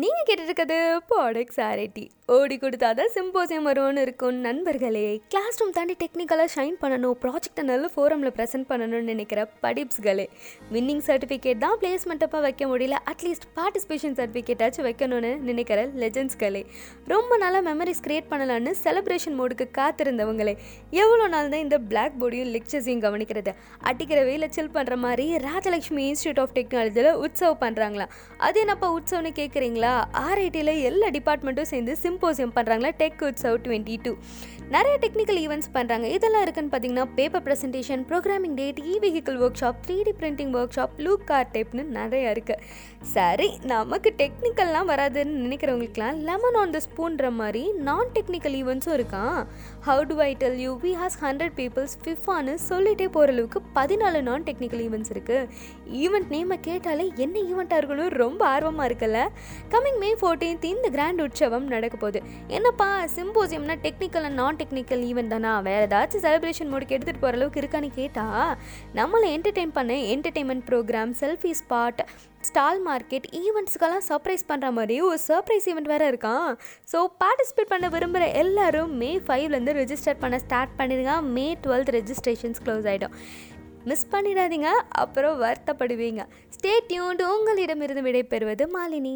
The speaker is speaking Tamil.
நீங்கள் கேட்டுருக்கிறது ப்ராடக்ட் சாரிட்டி ஓடி கொடுத்தாதான் சிம்போசியம் வரும்னு இருக்கும். நண்பர்களே கிளாஸ் ரூம் தாண்டி டெக்னிக்கலாக ஷைன் பண்ணணும் ப்ராஜெக்டை நல்ல ஃபோரமில் ப்ரெசென்ட் பண்ணணும்னு நினைக்கிற படிப்ஸ்களே வின்னிங் சர்டிஃபிகேட் தான் பிளேஸ்மெண்ட் அப்போ வைக்க முடியல. அட்லீஸ்ட் பார்ட்டிசிபேஷன் சர்டிஃபிகேட்டாச்சும் வைக்கணும்னு நினைக்கிற லெஜண்ட்ஸ்களே ரொம்ப நாளாக மெமரிஸ் க்ரியேட் பண்ணலான்னு செலிப்ரேஷன் மோடுக்கு காத்திருந்தவங்களே எவ்வளோ நாள் தான் இந்த பிளாக் போர்டையும் லெக்சர்ஸையும் கவனிக்கிறது? அடிக்கிற வெயில சில் பண்ணுற மாதிரி ராஜலக்ஷ்மி இன்ஸ்டியூட் ஆஃப் டெக்னாலஜியில் உற்சவ் பண்ணுறாங்களா அது என்னப்பா உற்சவம்னு கேட்குறீங்களா ஆர்ஐடியில் எல்லா டிபார்ட்மெண்ட்டும் சேர்ந்து சிம்போசியம் பண்ணுறாங்களா டெக் உற்சவ் டுவெண்ட்டி டூ நிறைய டெக்னிக்கல் ஈவெண்ட்ஸ் பண்ணுறாங்க இதெல்லாம் இருக்குன்னு பார்த்தீங்கன்னா paper presentation programming date E vehicle workshop three D printing workshop look car டைப்னு நிறைய இருக்குது சரி நமக்கு டெக்னிக்கல்லாம் வராதுன்னு நினைக்கிறவங்களுக்குலாம் லெமன் ஆன் த ஸ்பூன்ற மாதிரி நான் டெக்னிக்கல் ஈவெண்ட்ஸும் இருக்கான் how to I tell you we has hundred peoples ஃபிஃபான்னு சொல்லிட்டே போகிற அளவுக்கு பதினாலு நான் டெக்னிக்கல் ஈவெண்ட்ஸ் இருக்குது ஈவெண்ட் நேமை கேட்டாலே என்ன ஈவெண்ட்டாக இருக்கணும்? ரொம்ப ஆர்வமாக இருக்குல்ல? கம்மிங் மே ஃபோர்டீன்த் இந்த கிராண்ட் உற்சவம் நடக்க போகுது. என்னப்பா சிம்போசியம்னா technical and non technical event தானா? வேறு ஏதாச்சும் செலிப்ரேஷன் மோடுக்கு எடுத்துகிட்டு போகிற அளவுக்கு இருக்கான்னு கேட்டால் நம்மளை என்டர்டெயின் பண்ண entertainment programme selfie spot stall market ஈவெண்ட்ஸ்க்கெல்லாம் surprise பண்ணுற மாதிரி ஒரு சர்ப்ரைஸ் ஈவெண்ட் வேறு இருக்கான் ஸோ பார்ட்டிசிபேட் பண்ண விரும்புகிற எல்லாரும் மே ஃபைவ்லேருந்து ரெஜிஸ்டர் பண்ண ஸ்டார்ட் பண்ணிடுங்க. மே டுவெல்த் ரெஜிஸ்ட்ரேஷன்ஸ் க்ளோஸ் ஆகிடும் மிஸ் பண்ணிடாதீங்க அப்புறம் வருத்தப்படுவீங்க. ஸ்டே டியூன்டு உங்களிடமிருந்து விடைபெறுவது மாலினி.